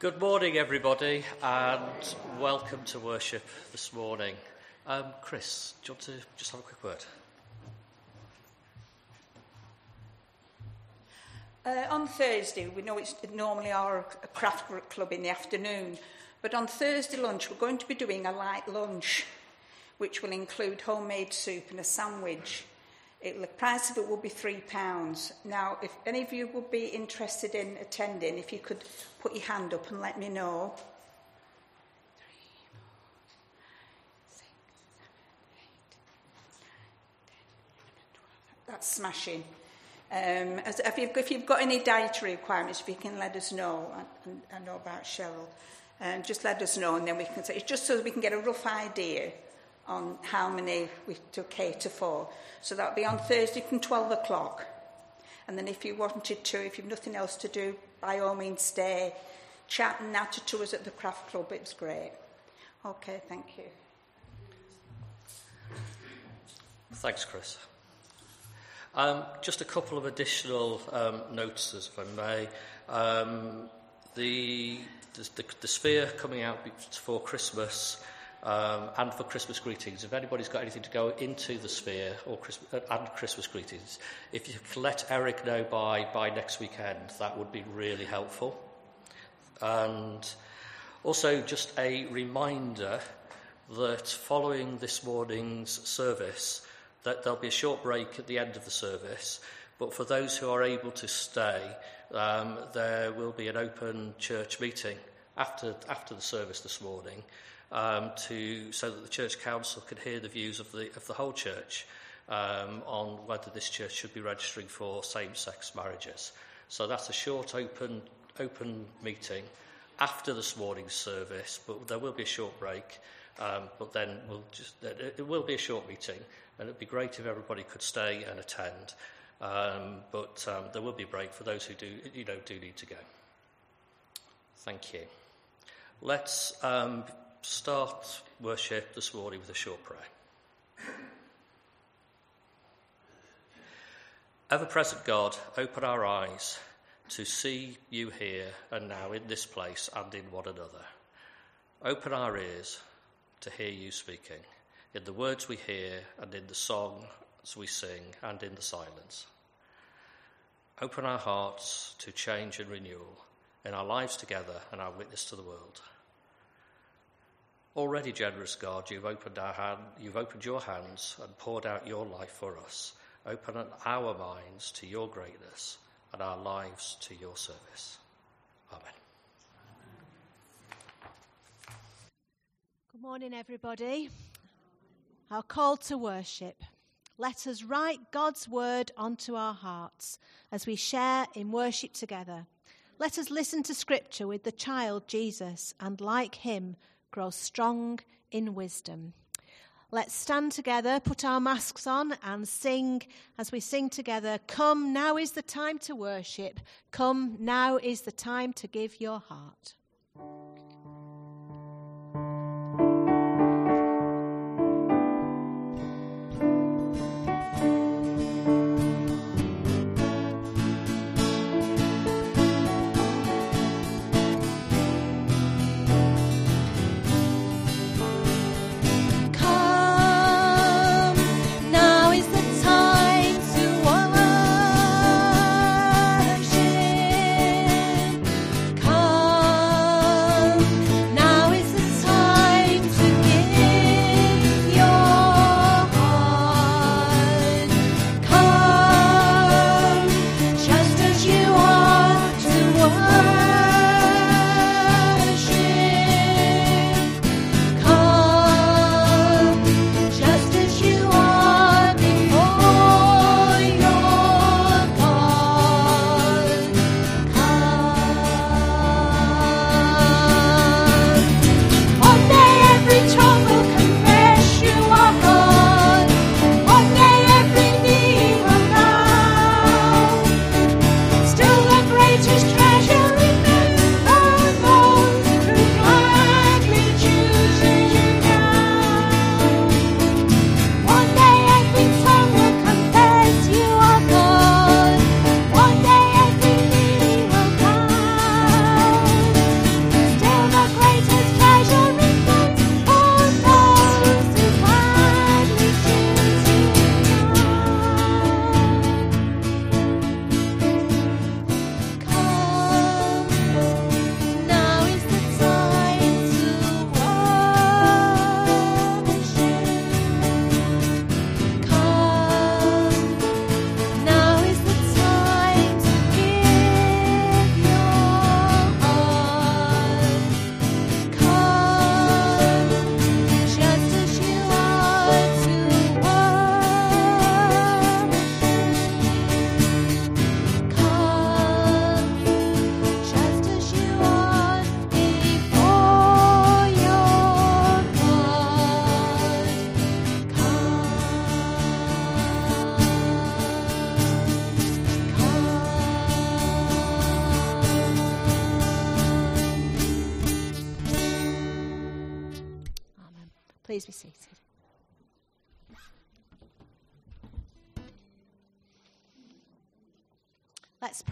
Good morning, everybody, and welcome to worship this morning. Um, Chris, do you want to just have a quick word? Uh, on Thursday, we know it's normally our craft group club in the afternoon, but on Thursday lunch, we're going to be doing a light lunch, which will include homemade soup and a sandwich. It, the price of it will be £3. Now, if any of you would be interested in attending, if you could put your hand up and let me know. That's smashing. Um, as, if, you've, if, you've, got any dietary requirements, if you can let us know, I, I know about Cheryl, um, just let us know and then we can say, it's just so we can get a rough idea on how many we to cater for. So that'll be on Thursday from 12 o'clock. And then if you wanted to, if you've nothing else to do, by all means stay, chat and natter to us at the craft club. It was great. Okay, thank you. Thanks, Chris. Um, just a couple of additional um, notices, if I may. Um, the, the, the sphere coming out before Christmas um, and for Christmas greetings. If anybody's got anything to go into the sphere or Christmas, uh, and Christmas greetings, if you could let Eric know by, by next weekend, that would be really helpful. And also, just a reminder that following this morning's service, that there'll be a short break at the end of the service, but for those who are able to stay, um, there will be an open church meeting after, after the service this morning um, to, so that the church council can hear the views of the, of the whole church um, on whether this church should be registering for same-sex marriages. So that's a short open, open meeting after this morning's service, but there will be a short break. Um, but then we'll just, it will be a short meeting, and it'd be great if everybody could stay and attend. Um, but um, there will be a break for those who do, you know, do need to go. Thank you. Let's um, start worship this morning with a short prayer. Ever present God, open our eyes to see you here and now in this place and in one another. Open our ears to hear you speaking in the words we hear and in the songs we sing and in the silence. Open our hearts to change and renewal in our lives together and our witness to the world. Already generous God, you've opened our hand, you've opened your hands and poured out your life for us. Open our minds to your greatness and our lives to your service. Amen. Good morning, everybody. Our call to worship. Let us write God's word onto our hearts as we share in worship together. Let us listen to scripture with the child Jesus and, like him, grow strong in wisdom. Let's stand together, put our masks on, and sing as we sing together Come, now is the time to worship. Come, now is the time to give your heart.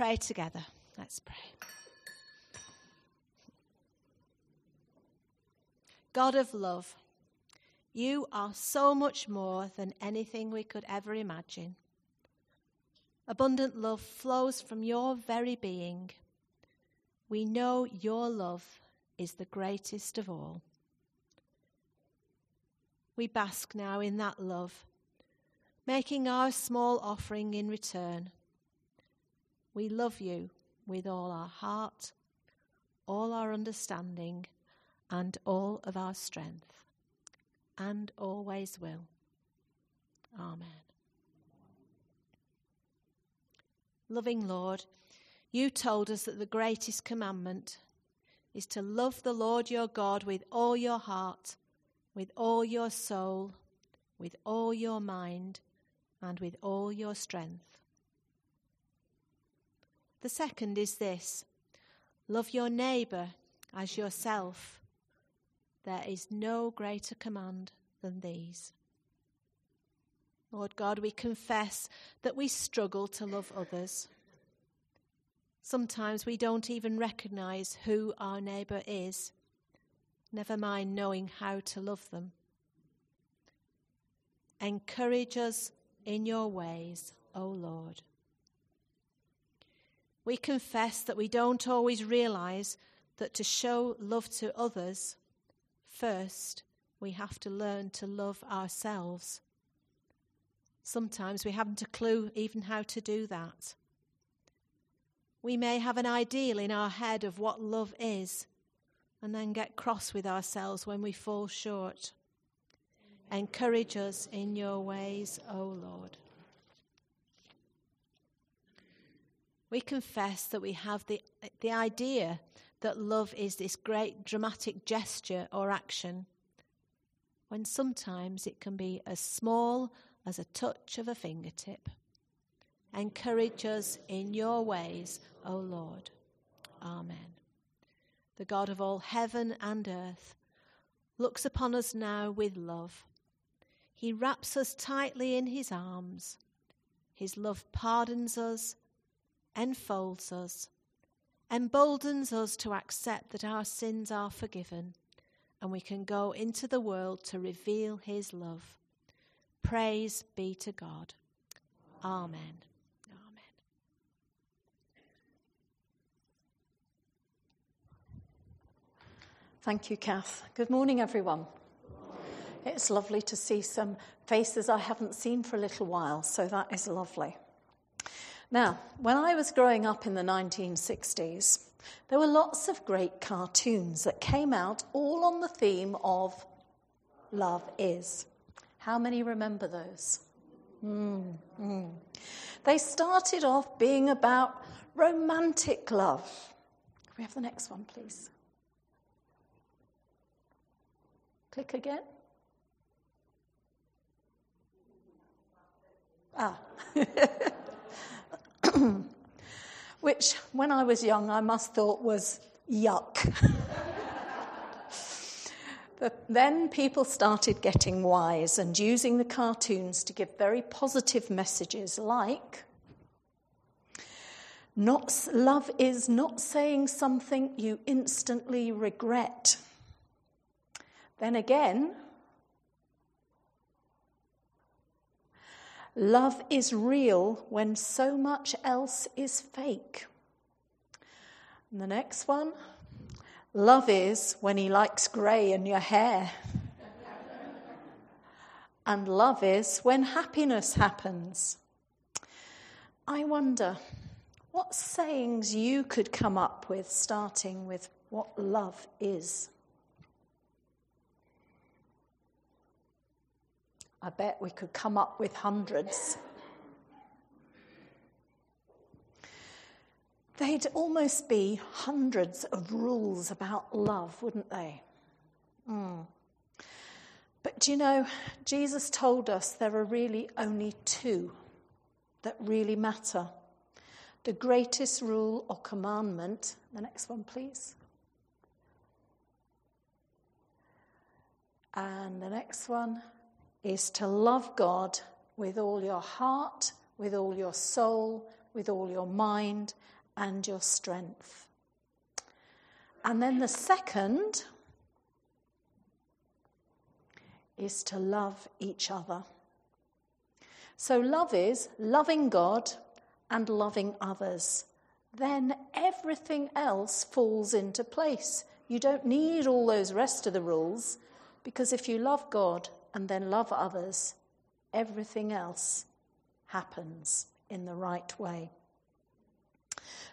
Pray together. Let's pray. God of love, you are so much more than anything we could ever imagine. Abundant love flows from your very being. We know your love is the greatest of all. We bask now in that love, making our small offering in return. We love you with all our heart, all our understanding, and all of our strength, and always will. Amen. Loving Lord, you told us that the greatest commandment is to love the Lord your God with all your heart, with all your soul, with all your mind, and with all your strength. The second is this love your neighbour as yourself. There is no greater command than these. Lord God, we confess that we struggle to love others. Sometimes we don't even recognize who our neighbour is, never mind knowing how to love them. Encourage us in your ways, O Lord. We confess that we don't always realize that to show love to others, first we have to learn to love ourselves. Sometimes we haven't a clue even how to do that. We may have an ideal in our head of what love is and then get cross with ourselves when we fall short. Encourage us in your ways, O Lord. We confess that we have the, the idea that love is this great dramatic gesture or action, when sometimes it can be as small as a touch of a fingertip. Encourage us in your ways, O Lord. Amen. The God of all heaven and earth looks upon us now with love. He wraps us tightly in his arms. His love pardons us, enfolds us, emboldens us to accept that our sins are forgiven, and we can go into the world to reveal his love. Praise be to God. Amen. Thank you, Kath. Good morning, everyone. It's lovely to see some faces I haven't seen for a little while, so that is lovely. Now, when I was growing up in the 1960s, there were lots of great cartoons that came out all on the theme of love is. How many remember those? Mm. They started off being about romantic love. Can we have the next one, please? Click again. Ah. Which, when I was young, I must thought was yuck. but then people started getting wise and using the cartoons to give very positive messages like not, love is not saying something you instantly regret. Then again, love is real when so much else is fake. And the next one, love is when he likes grey in your hair. and love is when happiness happens. I wonder what sayings you could come up with starting with what love is. I bet we could come up with hundreds. They'd almost be hundreds of rules about love, wouldn't they? Mm. But you know, Jesus told us there are really only two that really matter. The greatest rule or commandment, the next one, please, And the next one is to love God with all your heart, with all your soul, with all your mind, and your strength. And then the second is to love each other. So, love is loving God and loving others. Then everything else falls into place. You don't need all those rest of the rules because if you love God and then love others, everything else happens in the right way.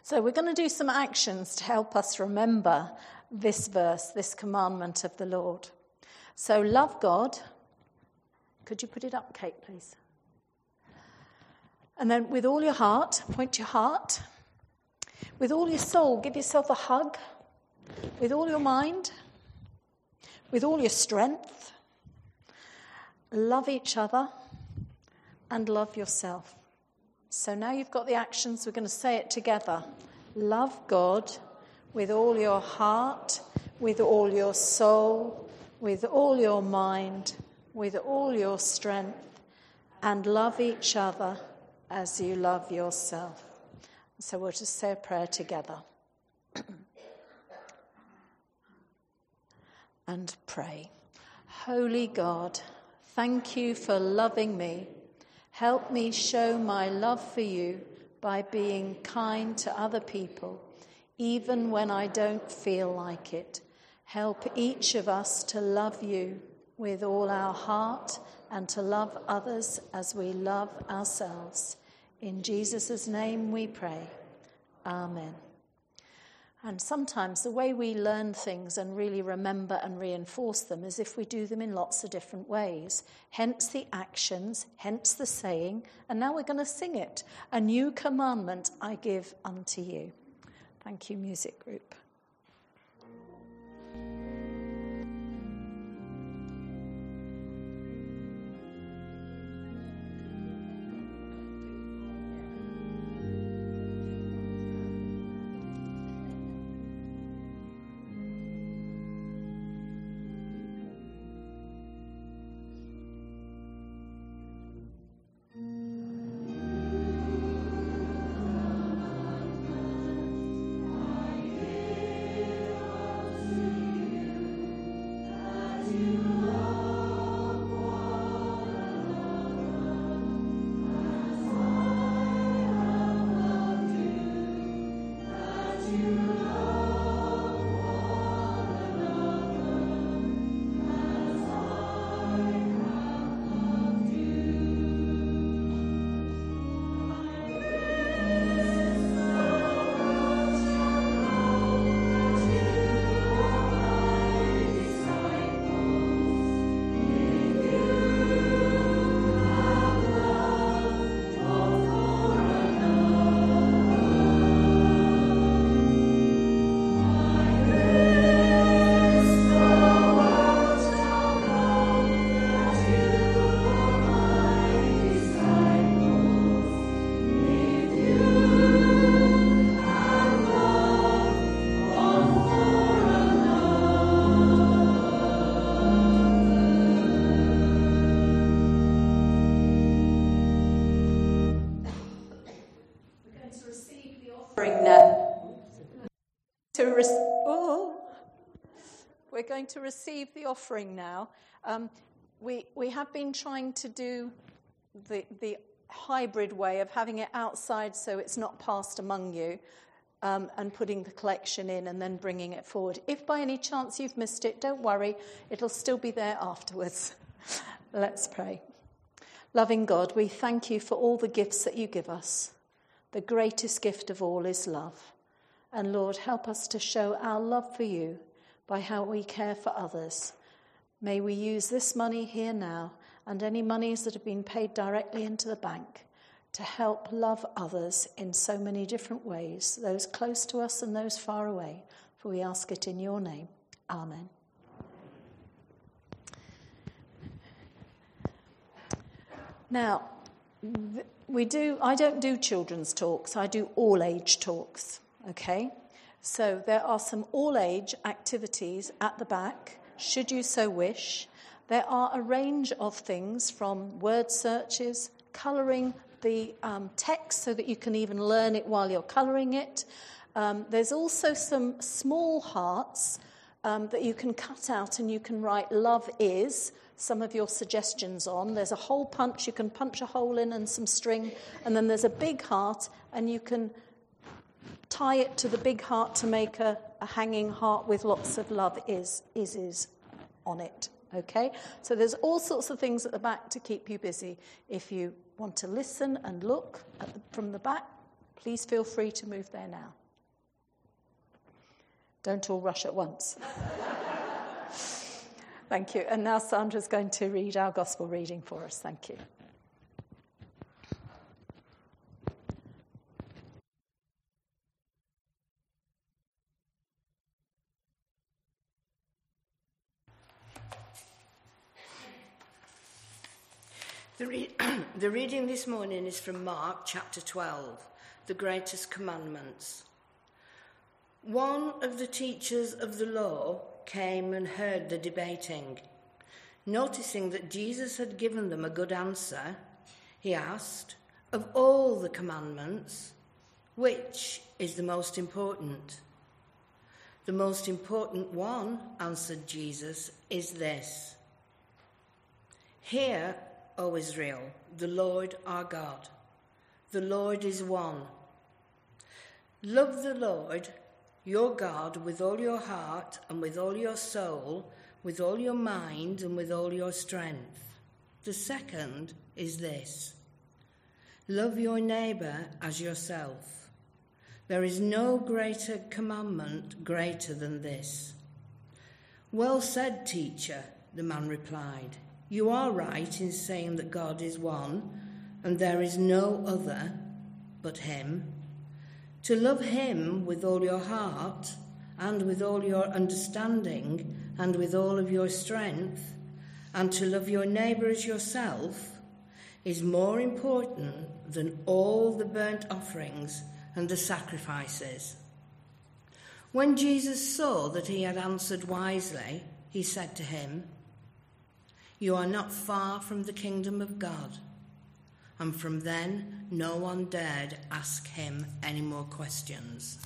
So, we're going to do some actions to help us remember this verse, this commandment of the Lord. So, love God. Could you put it up, Kate, please? And then, with all your heart, point your heart. With all your soul, give yourself a hug. With all your mind, with all your strength, love each other and love yourself. So now you've got the actions, we're going to say it together. Love God with all your heart, with all your soul, with all your mind, with all your strength, and love each other as you love yourself. So we'll just say a prayer together. and pray. Holy God, thank you for loving me Help me show my love for you by being kind to other people, even when I don't feel like it. Help each of us to love you with all our heart and to love others as we love ourselves. In Jesus' name we pray. Amen. And sometimes the way we learn things and really remember and reinforce them is if we do them in lots of different ways. Hence the actions, hence the saying, and now we're going to sing it. A new commandment I give unto you. Thank you, music group. Going to receive the offering now. Um, we, we have been trying to do the, the hybrid way of having it outside so it's not passed among you um, and putting the collection in and then bringing it forward. If by any chance you've missed it, don't worry, it'll still be there afterwards. Let's pray. Loving God, we thank you for all the gifts that you give us. The greatest gift of all is love. And Lord, help us to show our love for you by how we care for others. May we use this money here now and any monies that have been paid directly into the bank to help love others in so many different ways, those close to us and those far away. For we ask it in your name. Amen. Now, we do, I don't do children's talks, I do all age talks, okay? So there are some all age activities at the back, should you so wish. There are a range of things from word searches, colouring the um, text so that you can even learn it while you're colouring it. Um, there's also some small hearts um, that you can cut out and you can write love is some of your suggestions on. There's a hole punch, you can punch a hole in and some string, and then there's a big heart, and you can tie it to the big heart to make a, a hanging heart with lots of love is, is, is on it. Okay? So there's all sorts of things at the back to keep you busy. If you want to listen and look the, from the back, please feel free to move there now. Don't all rush at once. Thank you. And now Sandra's going to read our gospel reading for us. Thank you. The, re- the reading this morning is from Mark chapter 12, the greatest commandments. One of the teachers of the law came and heard the debating. Noticing that Jesus had given them a good answer, he asked, Of all the commandments, which is the most important? The most important one, answered Jesus, is this Hear, O Israel, the Lord our God. The Lord is one. Love the Lord your God with all your heart and with all your soul, with all your mind and with all your strength. The second is this love your neighbour as yourself. There is no greater commandment greater than this. Well said, teacher, the man replied. You are right in saying that God is one and there is no other but Him to love Him with all your heart and with all your understanding and with all of your strength, and to love your neighbour as yourself is more important than all the burnt offerings and the sacrifices. When Jesus saw that he had answered wisely, he said to him, You are not far from the kingdom of God and from then no one dared ask him any more questions.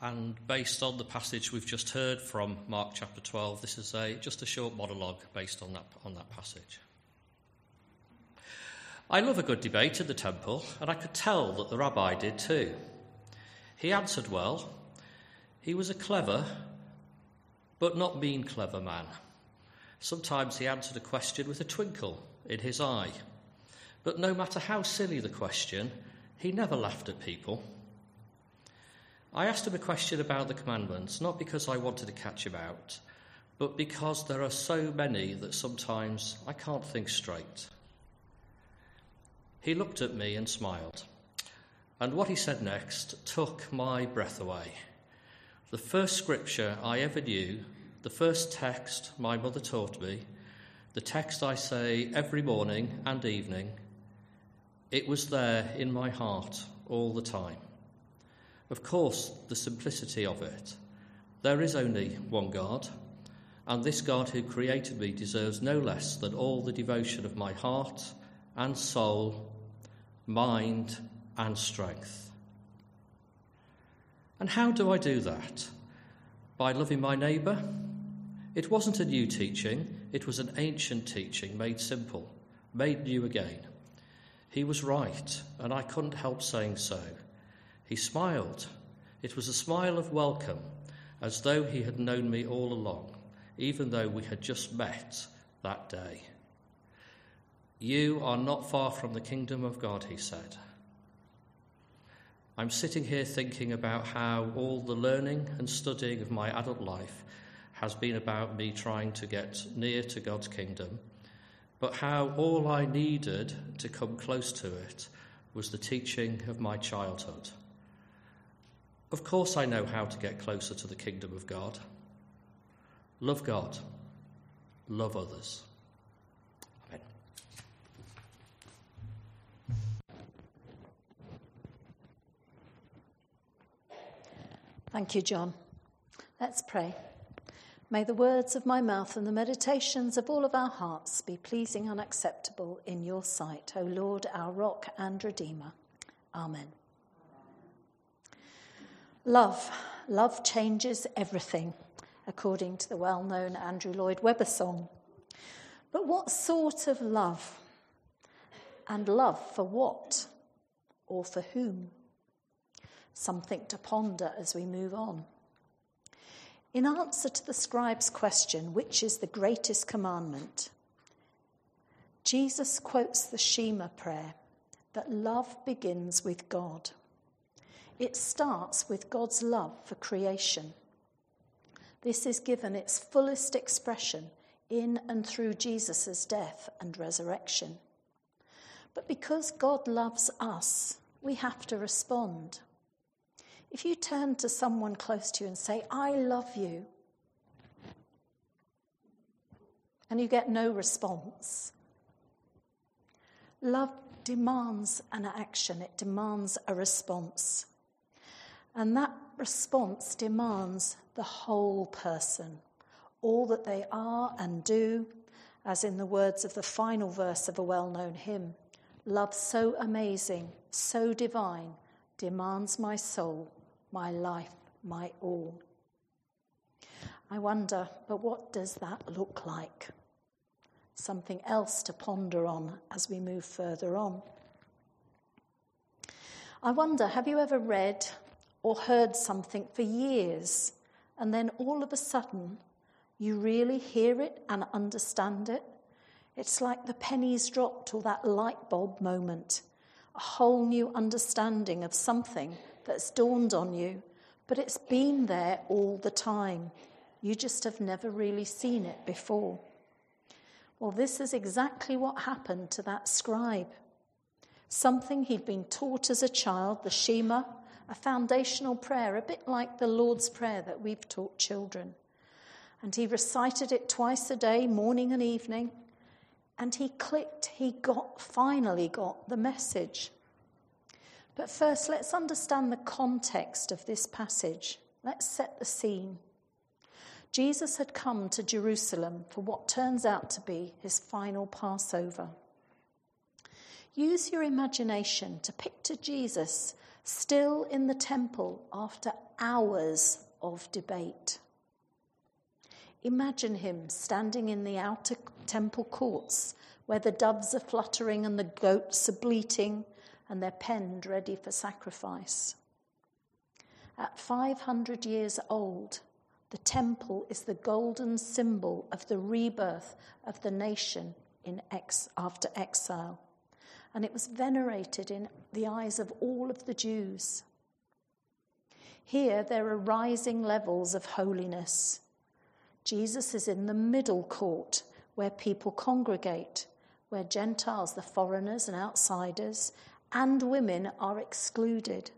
And based on the passage we've just heard from Mark chapter 12, this is a, just a short monologue based on that, on that passage. I love a good debate in the temple, and I could tell that the rabbi did too. He answered well. He was a clever, but not mean clever man. Sometimes he answered a question with a twinkle in his eye. But no matter how silly the question, he never laughed at people. I asked him a question about the commandments, not because I wanted to catch him out, but because there are so many that sometimes I can't think straight. He looked at me and smiled. And what he said next took my breath away. The first scripture I ever knew, the first text my mother taught me, the text I say every morning and evening, it was there in my heart all the time. Of course, the simplicity of it. There is only one God, and this God who created me deserves no less than all the devotion of my heart and soul mind, and strength. And how do I do that? By loving my neighbour? It wasn't a new teaching, it was an ancient teaching made simple, made new again. He was right, and I couldn't help saying so. He smiled. It was a smile of welcome, as though he had known me all along, even though we had just met that day. You are not far from the kingdom of God, he said. I'm sitting here thinking about how all the learning and studying of my adult life has been about me trying to get near to God's kingdom, but how all I needed to come close to it was the teaching of my childhood. Of course, I know how to get closer to the kingdom of God. Love God, love others. Thank you, John. Let's pray. May the words of my mouth and the meditations of all of our hearts be pleasing and acceptable in your sight, O Lord, our rock and redeemer. Amen. Love. Love changes everything, according to the well known Andrew Lloyd Webber song. But what sort of love? And love for what? Or for whom? Something to ponder as we move on. In answer to the scribe's question, which is the greatest commandment, Jesus quotes the Shema prayer that love begins with God. It starts with God's love for creation. This is given its fullest expression in and through Jesus' death and resurrection. But because God loves us, we have to respond. If you turn to someone close to you and say, I love you, and you get no response, love demands an action, it demands a response. And that response demands the whole person, all that they are and do, as in the words of the final verse of a well known hymn love so amazing, so divine, demands my soul my life, my all. I wonder, but what does that look like? Something else to ponder on as we move further on. I wonder, have you ever read or heard something for years and then all of a sudden you really hear it and understand it? It's like the pennies dropped or that light bulb moment, a whole new understanding of something that's dawned on you, but it's been there all the time. You just have never really seen it before. Well, this is exactly what happened to that scribe. Something he'd been taught as a child, the Shema, a foundational prayer, a bit like the Lord's Prayer that we've taught children. And he recited it twice a day, morning and evening. And he clicked, he got, finally got the message. But first, let's understand the context of this passage. Let's set the scene. Jesus had come to Jerusalem for what turns out to be his final Passover. Use your imagination to picture Jesus still in the temple after hours of debate. Imagine him standing in the outer temple courts where the doves are fluttering and the goats are bleating and they're penned ready for sacrifice. At 500 years old, the temple is the golden symbol of the rebirth of the nation in ex- after exile, and it was venerated in the eyes of all of the Jews. Here, there are rising levels of holiness. Jesus is in the middle court where people congregate, where Gentiles, the foreigners and outsiders, and women are excluded.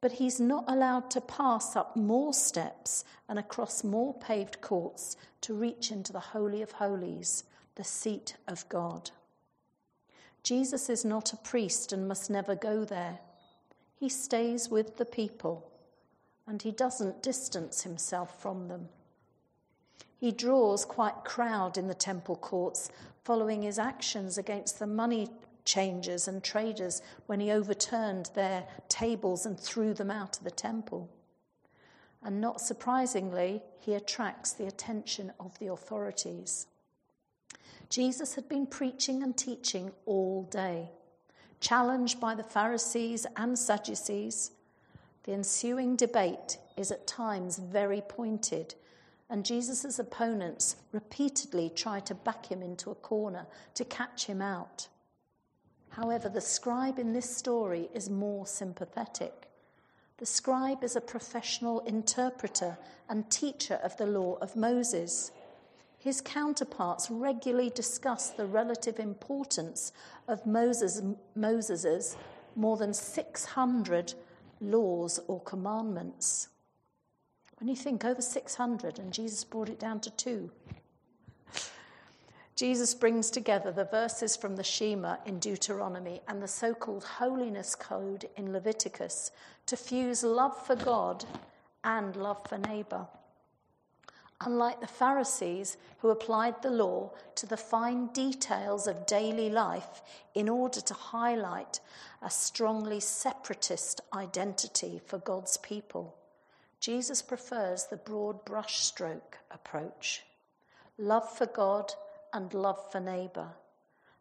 But he's not allowed to pass up more steps and across more paved courts to reach into the Holy of Holies, the seat of God. Jesus is not a priest and must never go there. He stays with the people and he doesn't distance himself from them. He draws quite crowd in the temple courts following his actions against the money changers and traders when he overturned their tables and threw them out of the temple. And not surprisingly, he attracts the attention of the authorities. Jesus had been preaching and teaching all day, challenged by the Pharisees and Sadducees. The ensuing debate is at times very pointed, and Jesus' opponents repeatedly try to back him into a corner to catch him out. However, the scribe in this story is more sympathetic. The scribe is a professional interpreter and teacher of the law of Moses. His counterparts regularly discuss the relative importance of Moses' Moses's more than 600 laws or commandments. When you think over 600 and Jesus brought it down to two, Jesus brings together the verses from the Shema in Deuteronomy and the so called holiness code in Leviticus to fuse love for God and love for neighbour. Unlike the Pharisees who applied the law to the fine details of daily life in order to highlight a strongly separatist identity for God's people, Jesus prefers the broad brushstroke approach love for God and love for neighbour,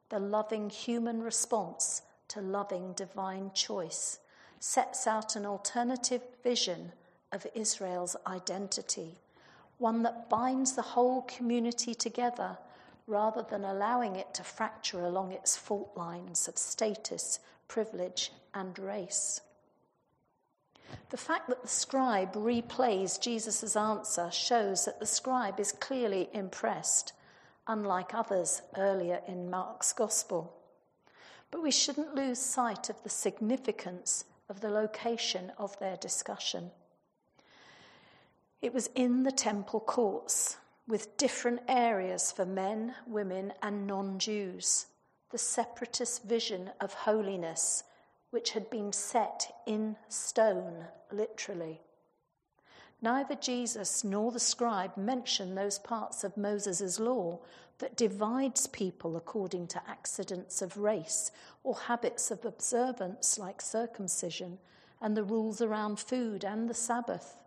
the loving human response to loving divine choice, sets out an alternative vision of Israel's identity, one that binds the whole community together rather than allowing it to fracture along its fault lines of status, privilege, and race. The fact that the scribe replays Jesus' answer shows that the scribe is clearly impressed, unlike others earlier in Mark's Gospel. But we shouldn't lose sight of the significance of the location of their discussion. It was in the temple courts, with different areas for men, women, and non Jews, the separatist vision of holiness which had been set in stone, literally. Neither Jesus nor the scribe mention those parts of Moses' law that divides people according to accidents of race or habits of observance like circumcision and the rules around food and the Sabbath.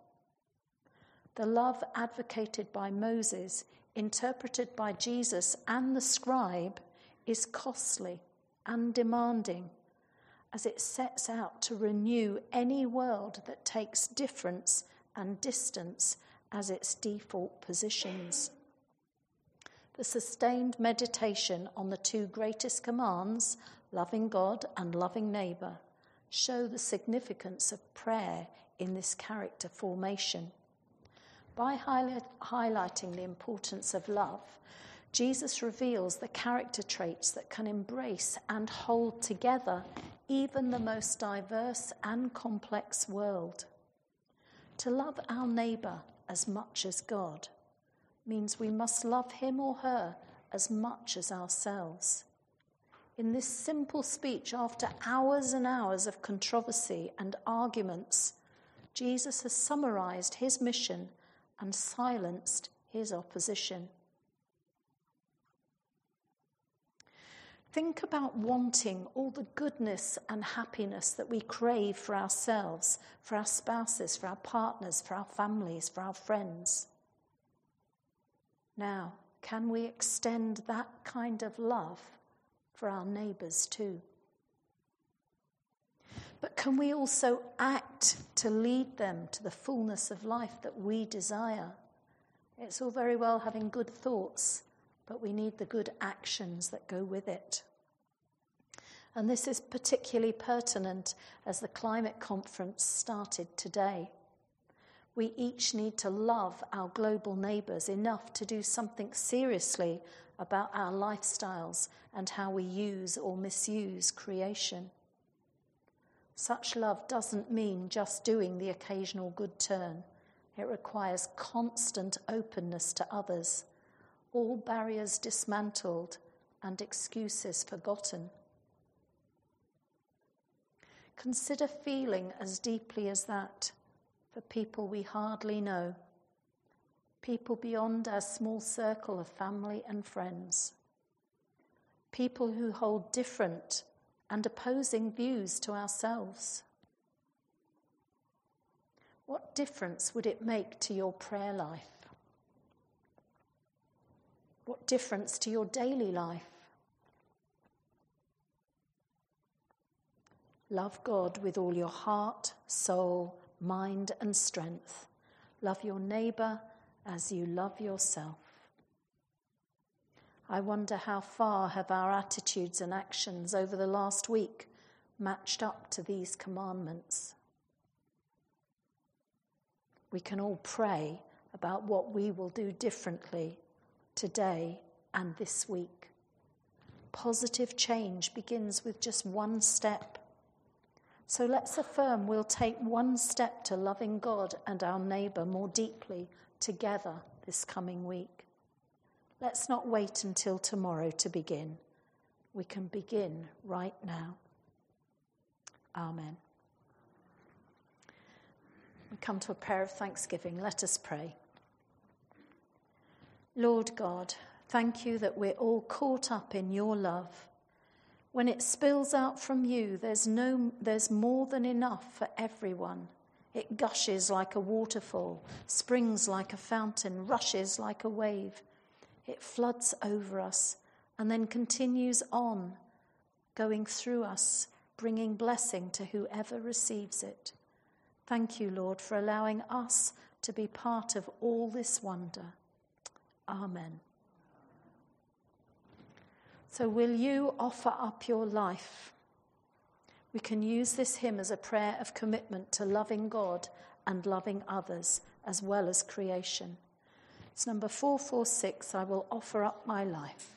The love advocated by Moses, interpreted by Jesus and the scribe, is costly and demanding as it sets out to renew any world that takes difference and distance as its default positions. The sustained meditation on the two greatest commands, loving God and loving neighbour, show the significance of prayer in this character formation. By highlighting the importance of love, Jesus reveals the character traits that can embrace and hold together even the most diverse and complex world. To love our neighbour as much as God means we must love him or her as much as ourselves. In this simple speech, after hours and hours of controversy and arguments, Jesus has summarized his mission and silenced his opposition. Think about wanting all the goodness and happiness that we crave for ourselves, for our spouses, for our partners, for our families, for our friends. Now, can we extend that kind of love for our neighbours too? But can we also act to lead them to the fullness of life that we desire? It's all very well having good thoughts, but we need the good actions that go with it. And this is particularly pertinent as the climate conference started today. We each need to love our global neighbours enough to do something seriously about our lifestyles and how we use or misuse creation. Such love doesn't mean just doing the occasional good turn. It requires constant openness to others, all barriers dismantled and excuses forgotten. Consider feeling as deeply as that for people we hardly know, people beyond our small circle of family and friends, people who hold different and opposing views to ourselves. What difference would it make to your prayer life? What difference to your daily life? Love God with all your heart, soul, mind, and strength. Love your neighbour as you love yourself. I wonder how far have our attitudes and actions over the last week matched up to these commandments. We can all pray about what we will do differently today and this week. Positive change begins with just one step. So let's affirm we'll take one step to loving God and our neighbour more deeply together this coming week. Let's not wait until tomorrow to begin. We can begin right now. Amen. We come to a prayer of thanksgiving. Let us pray. Lord God, thank you that we're all caught up in your love. When it spills out from you, there's, no, there's more than enough for everyone. It gushes like a waterfall, springs like a fountain, rushes like a wave. It floods over us and then continues on, going through us, bringing blessing to whoever receives it. Thank you, Lord, for allowing us to be part of all this wonder. Amen. So, will you offer up your life? We can use this hymn as a prayer of commitment to loving God and loving others as well as creation. It's number 446 I will offer up my life.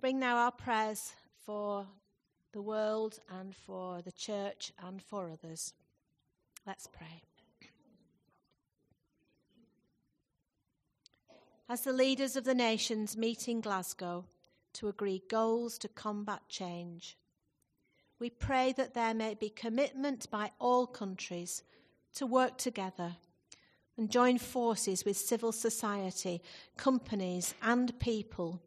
Bring now our prayers for the world and for the church and for others. Let's pray. As the leaders of the nations meet in Glasgow to agree goals to combat change, we pray that there may be commitment by all countries to work together and join forces with civil society, companies, and people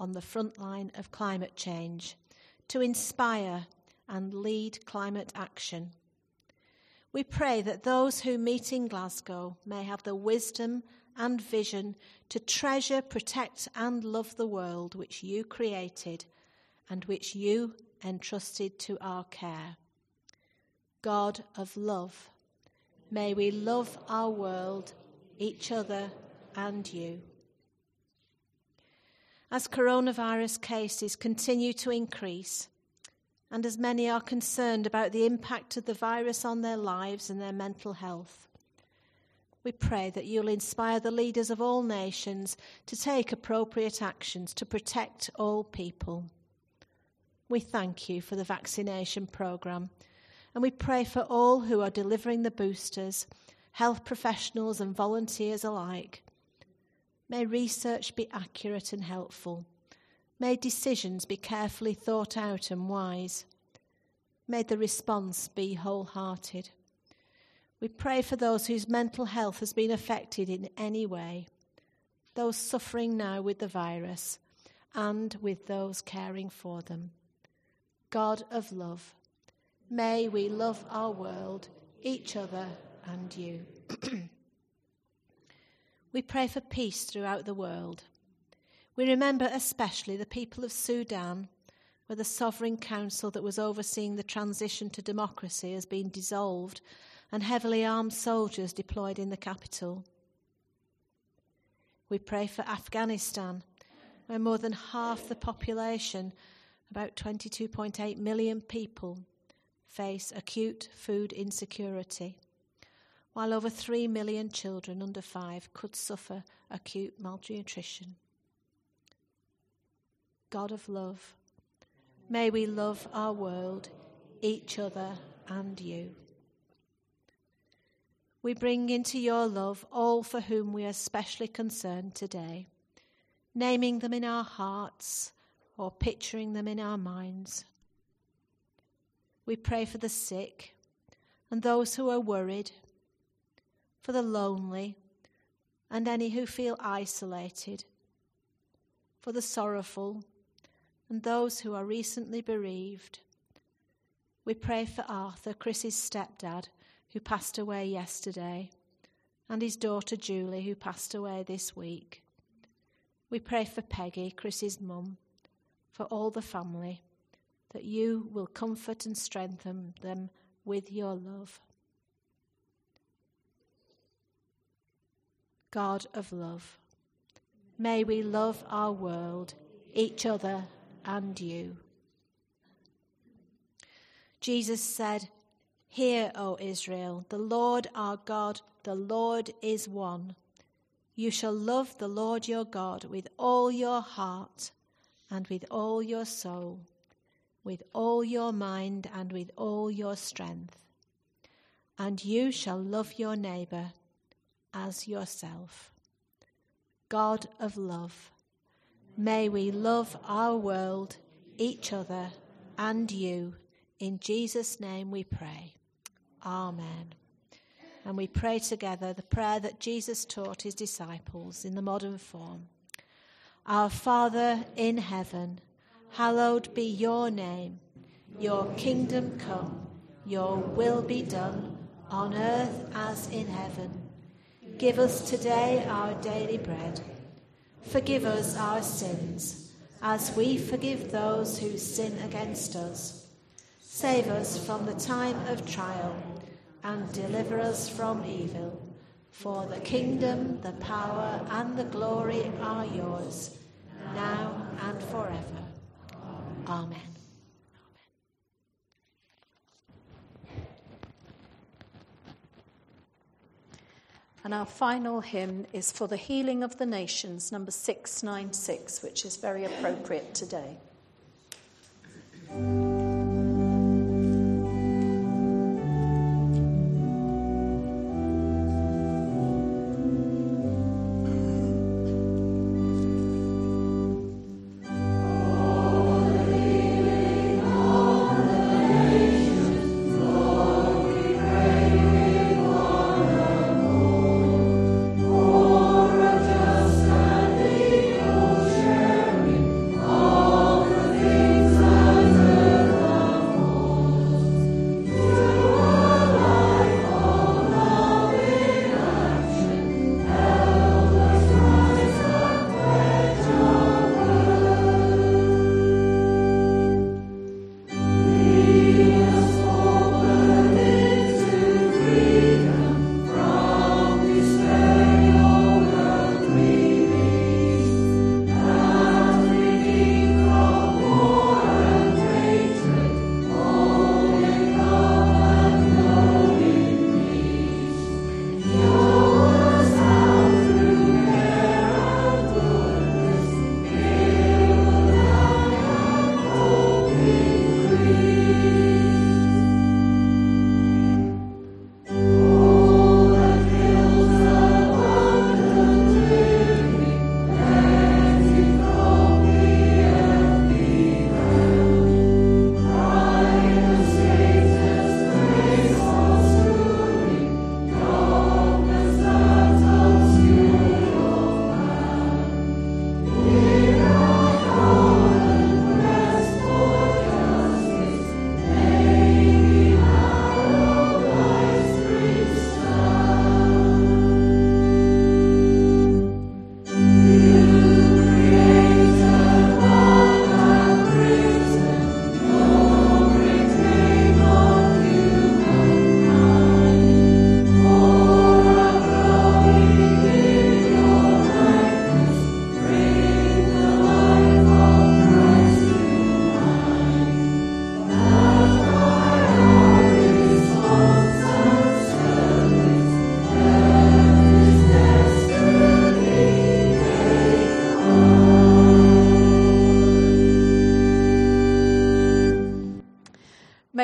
on the front line of climate change to inspire and lead climate action. We pray that those who meet in Glasgow may have the wisdom and vision to treasure, protect, and love the world which you created and which you entrusted to our care. God of love, may we love our world, each other, and you. As coronavirus cases continue to increase, and as many are concerned about the impact of the virus on their lives and their mental health, we pray that you'll inspire the leaders of all nations to take appropriate actions to protect all people. We thank you for the vaccination programme and we pray for all who are delivering the boosters, health professionals and volunteers alike. May research be accurate and helpful. May decisions be carefully thought out and wise. May the response be wholehearted. We pray for those whose mental health has been affected in any way, those suffering now with the virus, and with those caring for them. God of love, may we love our world, each other, and you. we pray for peace throughout the world. We remember especially the people of Sudan, where the sovereign council that was overseeing the transition to democracy has been dissolved and heavily armed soldiers deployed in the capital. We pray for Afghanistan, where more than half the population, about 22.8 million people, face acute food insecurity, while over 3 million children under five could suffer acute malnutrition. God of love, may we love our world, each other, and you. We bring into your love all for whom we are specially concerned today, naming them in our hearts or picturing them in our minds. We pray for the sick and those who are worried, for the lonely and any who feel isolated, for the sorrowful and those who are recently bereaved. We pray for Arthur, Chris's stepdad who passed away yesterday, and his daughter Julie, who passed away this week. We pray for Peggy, Chris's mum, for all the family, that you will comfort and strengthen them with your love. God of love, may we love our world, each other, and you. Jesus said, Hear, O Israel, the Lord our God, the Lord is one. You shall love the Lord your God with all your heart and with all your soul, with all your mind and with all your strength. And you shall love your neighbor as yourself. God of love, may we love our world, each other, and you. In Jesus' name we pray. Amen. And we pray together the prayer that Jesus taught his disciples in the modern form Our Father in heaven, hallowed be your name. Your kingdom come, your will be done, on earth as in heaven. Give us today our daily bread. Forgive us our sins, as we forgive those who sin against us. Save us from the time of trial and deliver us from evil. For the kingdom, the power, and the glory are yours, now and forever. Amen. And our final hymn is for the healing of the nations, number 696, which is very appropriate today.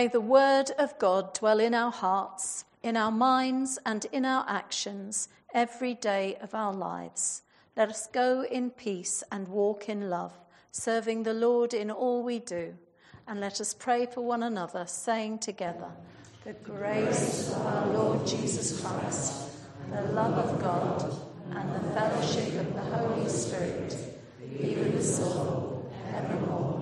May the word of God dwell in our hearts, in our minds, and in our actions every day of our lives. Let us go in peace and walk in love, serving the Lord in all we do. And let us pray for one another, saying together, The grace of our Lord Jesus Christ, the love of God, and the fellowship of the Holy Spirit be with us all, evermore.